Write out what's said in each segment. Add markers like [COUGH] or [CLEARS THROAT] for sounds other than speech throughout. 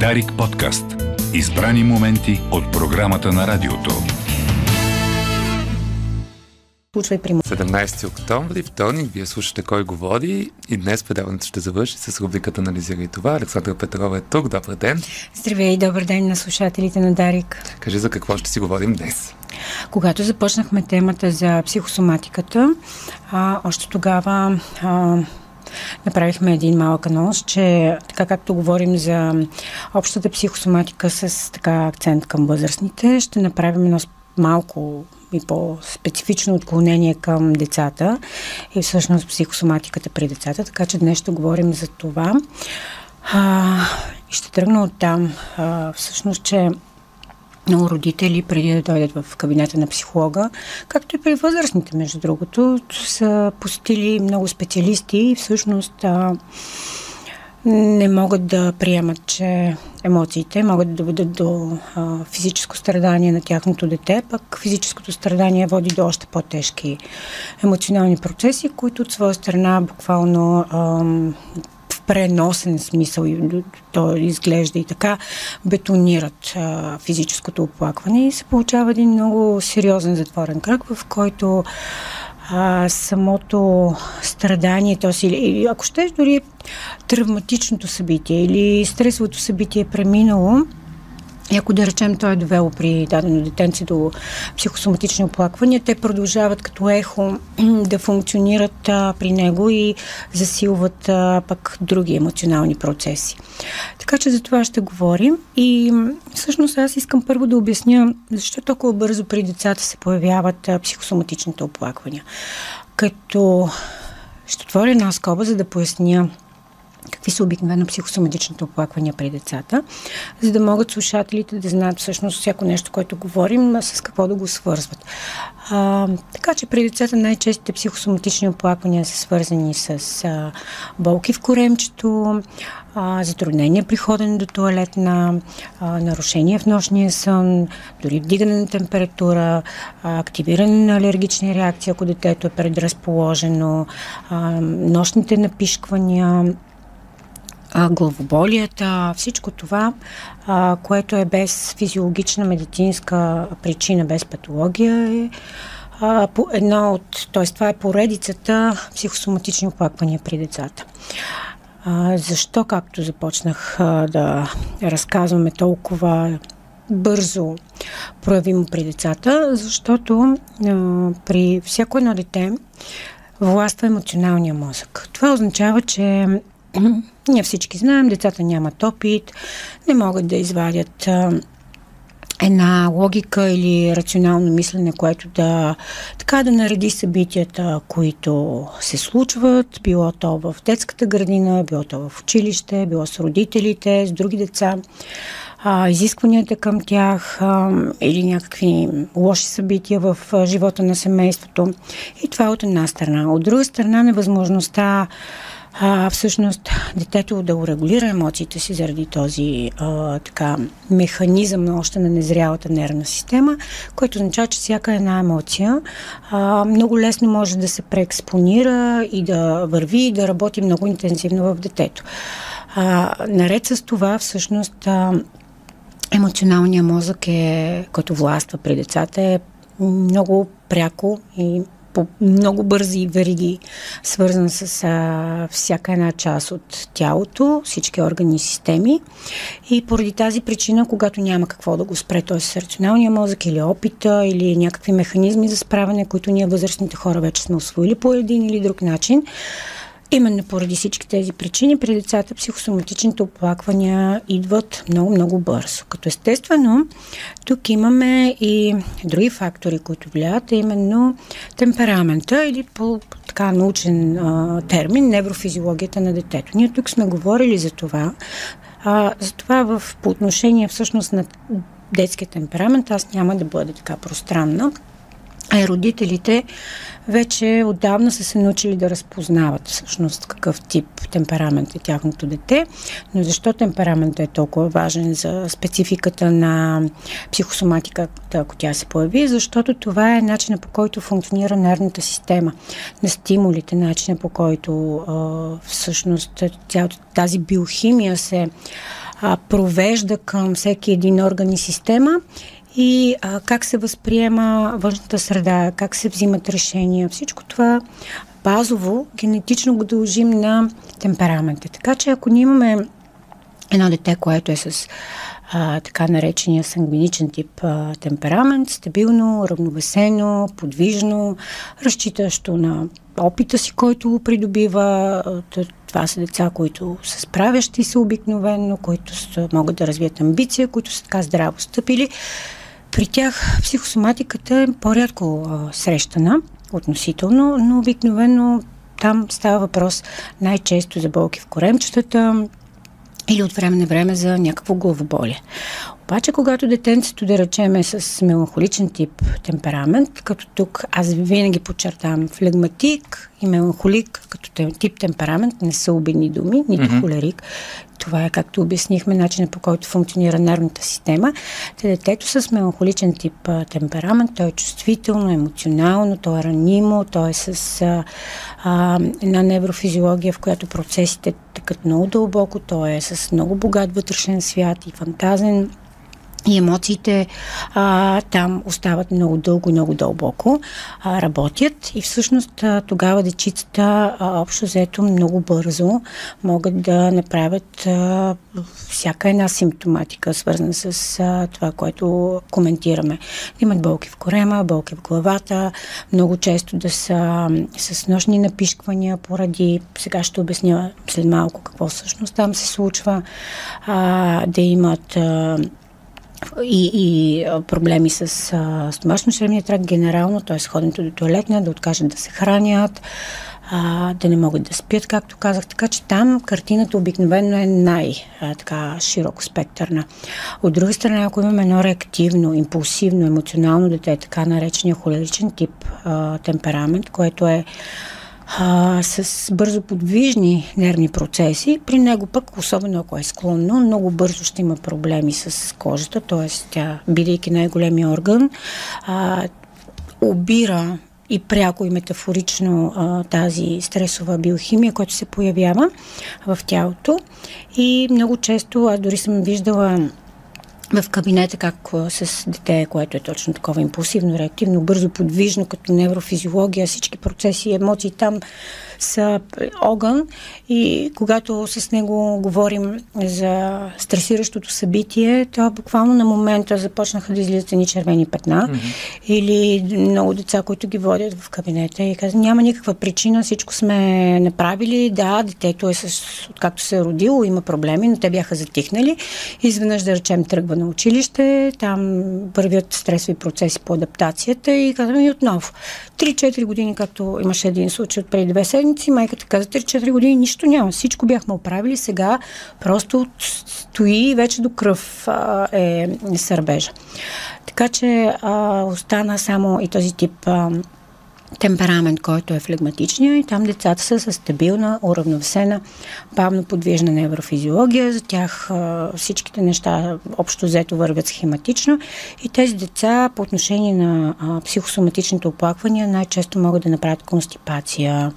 Дарик подкаст. Избрани моменти от програмата на радиото. Случва и при 17 октомври, вторник, вие слушате Кой го води и днес предаването ще завърши с рубриката Анализирай това. Александра Петрова е тук. Добър ден. Здравей, добър ден на слушателите на Дарик. Кажи за какво ще си говорим днес. Когато започнахме темата за психосоматиката, а, още тогава а, направихме един малък анонс, че така както говорим за общата психосоматика с така акцент към възрастните, ще направим едно малко и по-специфично отклонение към децата и всъщност психосоматиката при децата, така че днес ще говорим за това. А, ще тръгна от там. А, всъщност, че много родители, преди да дойдат в кабинета на психолога, както и при възрастните, между другото, са посетили много специалисти и всъщност а, не могат да приемат, че емоциите могат да доведат до а, физическо страдание на тяхното дете, пък физическото страдание води до още по-тежки емоционални процеси, които от своя страна буквално а, преносен смисъл, то изглежда и така, бетонират а, физическото оплакване и се получава един много сериозен затворен кръг, в който а, самото страдание, т.е. или ако щеш дори травматичното събитие или стресовото събитие е преминало, и ако да речем той е довело при дадено детенце до психосоматични оплаквания, те продължават като ехо [CLEARS THROAT] да функционират а, при него и засилват а, пък други емоционални процеси. Така че за това ще говорим и всъщност аз искам първо да обясня защо толкова бързо при децата се появяват а, психосоматичните оплаквания. Като ще отворя една скоба, за да поясня какви са обикновено психосоматичните оплаквания при децата, за да могат слушателите да знаят всъщност всяко нещо, което говорим, с какво да го свързват. А, така че при децата най-честите психосоматични оплаквания са свързани с а, болки в коремчето, а, затруднения при ходене до туалетна, а, нарушения в нощния сън, дори вдигане на температура, а, активиране на алергични реакции, ако детето е предразположено, а, нощните напишквания, главоболията, всичко това, а, което е без физиологична медицинска причина, без патология, е а, по едно от, т.е. това е поредицата психосоматични оплаквания при децата. А, защо, както започнах а, да разказваме толкова бързо проявимо при децата? Защото а, при всяко едно дете властва емоционалния мозък. Това означава, че ние всички знаем, децата нямат опит, не могат да извадят една логика или рационално мислене, което да така да нареди събитията, които се случват, било то в детската градина, било то в училище, било с родителите, с други деца, а, изискванията към тях а, или някакви лоши събития в а, живота на семейството. И това от една страна. От друга страна, невъзможността а, всъщност детето да урегулира емоциите си заради този а, така, механизъм още на незрялата нервна система, който означава, че всяка една емоция а, много лесно може да се преекспонира и да върви и да работи много интензивно в детето. А, наред с това, всъщност, а, емоционалният мозък е, като властва при децата, е много пряко и по много бързи вериги, свързан с а, всяка една част от тялото, всички органи и системи. И поради тази причина, когато няма какво да го спре, т.е. рационалния мозък или опита, или някакви механизми за справяне, които ние възрастните хора вече сме освоили по един или друг начин, Именно поради всички тези причини при децата психосоматичните оплаквания идват много-много бързо. Като естествено, тук имаме и други фактори, които влияят, именно темперамента или по така научен а, термин неврофизиологията на детето. Ние тук сме говорили за това, а, за това в, по отношение всъщност на детския темперамент аз няма да бъда така пространна. А родителите вече отдавна са се научили да разпознават всъщност какъв тип темперамент е тяхното дете. Но защо темпераментът е толкова важен за спецификата на психосоматиката, ако тя се появи? Защото това е начинът по който функционира нервната система на стимулите, начинът по който а, всъщност цялата тази биохимия се а, провежда към всеки един орган и система и а, как се възприема външната среда, как се взимат решения. Всичко това базово, генетично го дължим на темперамента. Така че ако ние имаме едно дете, което е с а, така наречения сангвиничен тип а, темперамент, стабилно, равновесено, подвижно, разчитащо на опита си, който придобива. Това са деца, които са справящи се обикновенно, които са, могат да развият амбиция, които са така здраво стъпили. При тях психосоматиката е по-рядко срещана относително, но обикновено там става въпрос най-често за болки в коремчетата, или от време на време за някакво главоболие. Обаче, когато детенцето, да речеме, с меланхоличен тип темперамент, като тук аз винаги подчертавам флегматик и меланхолик, като тип темперамент, не са обидни думи, нито mm-hmm. холерик. Това е, както обяснихме, начинът по който функционира нервната система. Те детето с меланхоличен тип а, темперамент, то е чувствително, емоционално, то е ранимо, то е с а, а, една неврофизиология, в която процесите тъкат много дълбоко, то е с много богат вътрешен свят и фантазен и емоциите а, там остават много дълго много дълбоко, а, работят и всъщност а, тогава дечицата а, общо взето много бързо могат да направят а, всяка една симптоматика, свързана с а, това, което коментираме. Да имат болки в корема, болки в главата, много често да са с нощни напишквания поради, сега ще обясня след малко какво всъщност там се случва, а, да имат а, и, и проблеми с стомашно-шремния тракт генерално, т.е. ходенето до туалетна, да откажат да се хранят, а, да не могат да спят, както казах. Така че там картината обикновено е най-широко спектърна. От друга страна, ако имаме едно реактивно, импулсивно, емоционално дете, така наречения холеричен тип а, темперамент, което е а, с бързо подвижни нервни процеси. При него пък, особено ако е склонно, много бързо ще има проблеми с кожата, т.е. тя, бидейки най-големия орган, а, обира и пряко и метафорично а, тази стресова биохимия, която се появява в тялото. И много често, аз дори съм виждала в кабинета, как с дете, което е точно такова импулсивно, реактивно, бързо, подвижно, като неврофизиология, всички процеси и емоции там са огън и когато с него говорим за стресиращото събитие, то буквално на момента започнаха да излизат едни червени петна mm-hmm. или много деца, които ги водят в кабинета и казват, няма никаква причина, всичко сме направили, да, детето е с, откакто се е родило, има проблеми, но те бяха затихнали. Изведнъж, да речем, тръгва на училище, там вървят стресови процеси по адаптацията и казваме и отново. 3-4 години, както имаше един случай от преди две седмици, майката каза 3-4 години нищо няма. Всичко бяхме оправили, сега просто стои вече до кръв а, е сърбежа. Така че а, остана само и този тип а, темперамент, който е флегматичния и там децата са с стабилна, уравновесена, бавно подвижна неврофизиология. За тях всичките неща общо взето вървят схематично и тези деца по отношение на а, психосоматичните оплаквания най-често могат да направят констипация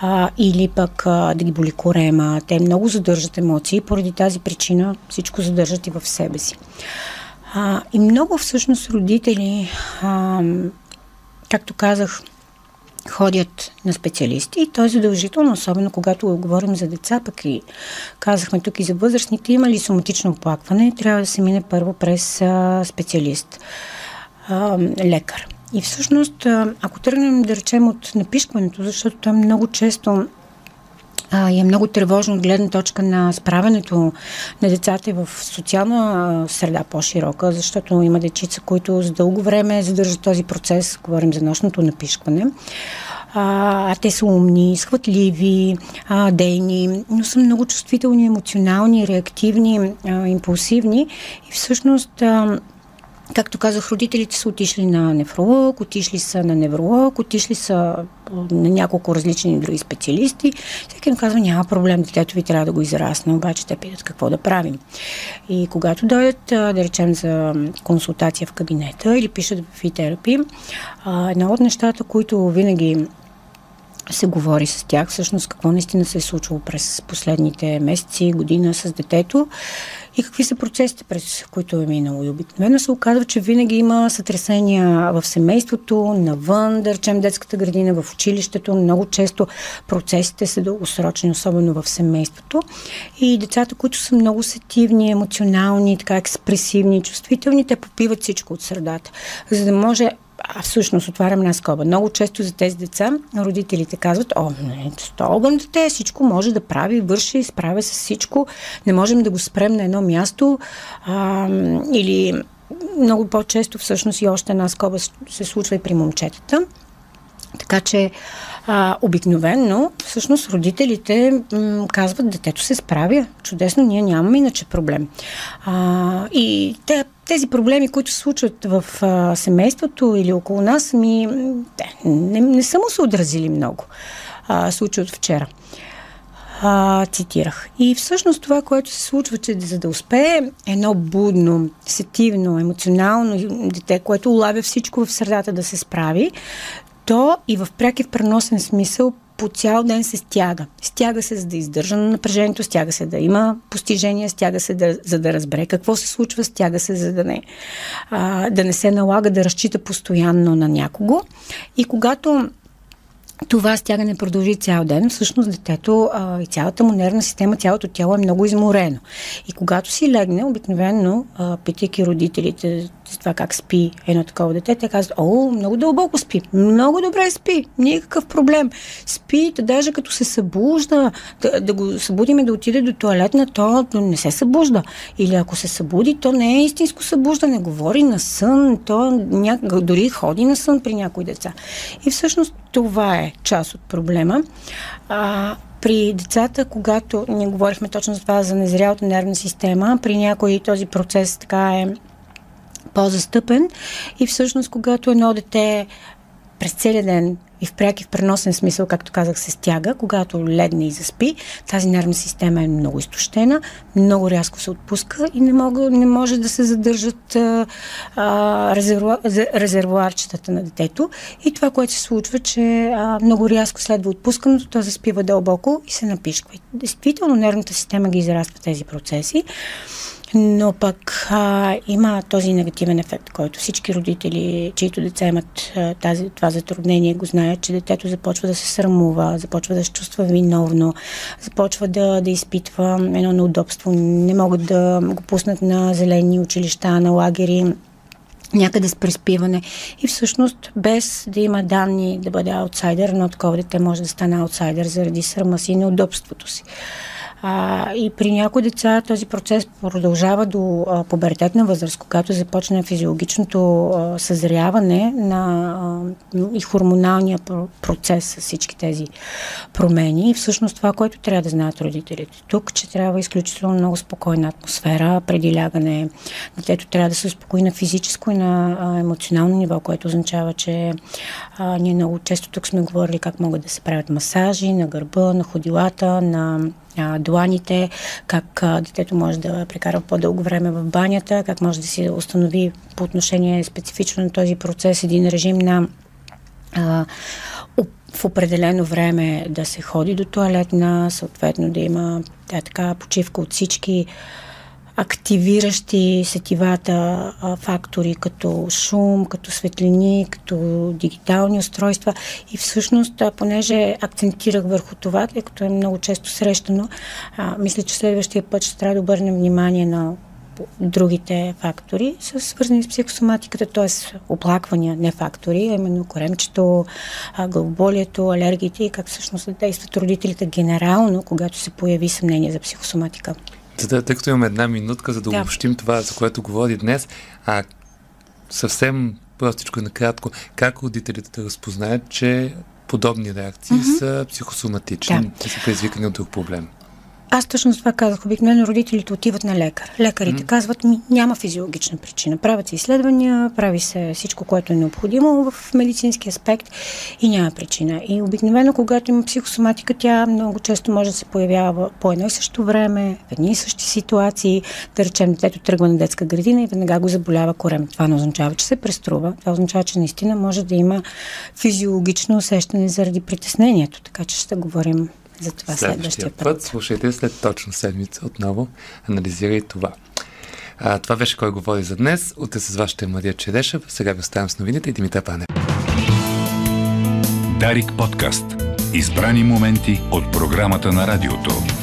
а, или пък а, да ги боли корема. Те много задържат емоции и поради тази причина всичко задържат и в себе си. А, и много всъщност родители, а, както казах, ходят на специалисти и то е задължително, особено когато говорим за деца, пък и казахме тук и за възрастните, има ли соматично оплакване, трябва да се мине първо през а, специалист, а, лекар. И всъщност, ако тръгнем да речем от напишкването, защото там много често а, и е много тревожно от гледна точка на справянето на децата в социална среда по-широка, защото има дечица, които за дълго време задържат този процес, говорим за нощното напишкване. А, а те са умни, схватливи, а, дейни, но са много чувствителни, емоционални, реактивни, а, импулсивни и всъщност а, Както казах, родителите са отишли на нефролог, отишли са на невролог, отишли са на няколко различни други специалисти. Всеки им казва, няма проблем, детето ви трябва да го израсне, обаче те питат какво да правим. И когато дойдат, да речем, за консултация в кабинета или пишат в и терапи, едно от нещата, които винаги се говори с тях, всъщност какво наистина се е случило през последните месеци, година с детето и какви са процесите, през които е минало. И обикновено се оказва, че винаги има сътресения в семейството, навън, да речем детската градина, в училището. Много често процесите са дългосрочни, особено в семейството. И децата, които са много сетивни, емоционални, така експресивни, чувствителни, те попиват всичко от средата, за да може а всъщност отварям една скоба. Много често за тези деца родителите казват, о, не, огън дете, всичко може да прави, върши, справя с всичко, не можем да го спрем на едно място а, или много по-често всъщност и още една скоба се случва и при момчетата. Така че а, обикновенно, всъщност, родителите м- казват, детето се справя. Чудесно, ние нямаме иначе проблем. А, и те, тези проблеми, които се случват в а, семейството или около нас, ми, те, не, не са му се отразили много. А, случай от вчера. А, цитирах. И всъщност това, което се случва, че за да успее едно будно, сетивно, емоционално дете, което улавя всичко в средата да се справи, то и в пряк и в преносен смисъл по цял ден се стяга. Стяга се, за да издържа на напрежението, стяга се да има постижения, стяга се, да, за да разбере какво се случва, стяга се, за да не, а, да не се налага да разчита постоянно на някого. И когато това стягане продължи цял ден. Всъщност детето а, и цялата му нервна система, цялото тяло е много изморено. И когато си легне, обикновено, а, питайки родителите с това как спи едно такова дете, те казват, о, много дълбоко спи, много добре спи, никакъв проблем. Спи, да даже като се събужда, да, да го събудиме да отиде до туалетна, то не се събужда. Или ако се събуди, то не е истинско събуждане, говори на сън, то ня... дори ходи на сън при някои деца. И всъщност това е част от проблема. А, при децата, когато ние говорихме точно за това, за незрялата нервна система, при някои този процес така е по-застъпен и всъщност когато едно дете през целия ден и в пряк и в преносен смисъл, както казах, се стяга, когато легне и заспи, тази нервна система е много изтощена, много рязко се отпуска и не, мога, не може да се задържат а, а, резервуар, резервуарчетата на детето. И това, което се случва, че а, много рязко следва отпускането, то заспива дълбоко и се напишква. действително, нервната система ги израства тези процеси. Но пък а, има този негативен ефект, който всички родители, чието деца имат а, тази, това затруднение, го знаят, че детето започва да се срамува, започва да се чувства виновно, започва да, да изпитва едно неудобство. Не могат да го пуснат на зелени училища, на лагери, някъде с преспиване. И всъщност, без да има данни да бъде аутсайдер, но такова дете може да стане аутсайдер заради срама си и неудобството си. А, и при някои деца този процес продължава до а, пубертетна възраст, когато започне физиологичното а, съзряване на, а, и хормоналния процес с всички тези промени. И всъщност това, което трябва да знаят родителите тук, че трябва изключително много спокойна атмосфера преди лягане. Детето трябва да се успокои на физическо и на емоционално ниво, което означава, че а, ние много често тук сме говорили как могат да се правят масажи на гърба, на ходилата, на а, дланите, как а, детето може да прекара по-дълго време в банята, как може да си установи по отношение специфично на този процес един режим на а, в определено време да се ходи до туалетна, съответно да има да, така почивка от всички активиращи сетивата фактори, като шум, като светлини, като дигитални устройства. И всъщност, понеже акцентирах върху това, тъй като е много често срещано, мисля, че следващия път ще трябва да обърнем внимание на другите фактори са свързани с психосоматиката, т.е. оплаквания, не фактори, а именно коремчето, главоболието, алергиите и как всъщност действат родителите генерално, когато се появи съмнение за психосоматика. Да, тъй като имаме една минутка, за да, да. обобщим това, за което говори днес, а съвсем простичко и накратко, как родителите да разпознаят, че подобни реакции mm-hmm. са психосоматични да. и са предизвикани от друг проблем? Аз точно това казах. Обикновено родителите отиват на лекар. Лекарите mm. казват ми, няма физиологична причина. Правят се изследвания, прави се всичко, което е необходимо в медицински аспект и няма причина. И обикновено, когато има психосоматика, тя много често може да се появява по едно и също време, в едни и същи ситуации. Да речем, детето тръгва на детска градина и веднага го заболява корем. Това не означава, че се преструва. Това означава, че наистина може да има физиологично усещане заради притеснението. Така че ще говорим за това следващия, следващия път. път. Слушайте след точно седмица отново. Анализирай това. А, това беше кой говори за днес. Утре с вас ще е Мария Черешев. Сега ви оставям с новините и Димитър Пане. Дарик подкаст. Избрани моменти от програмата на радиото.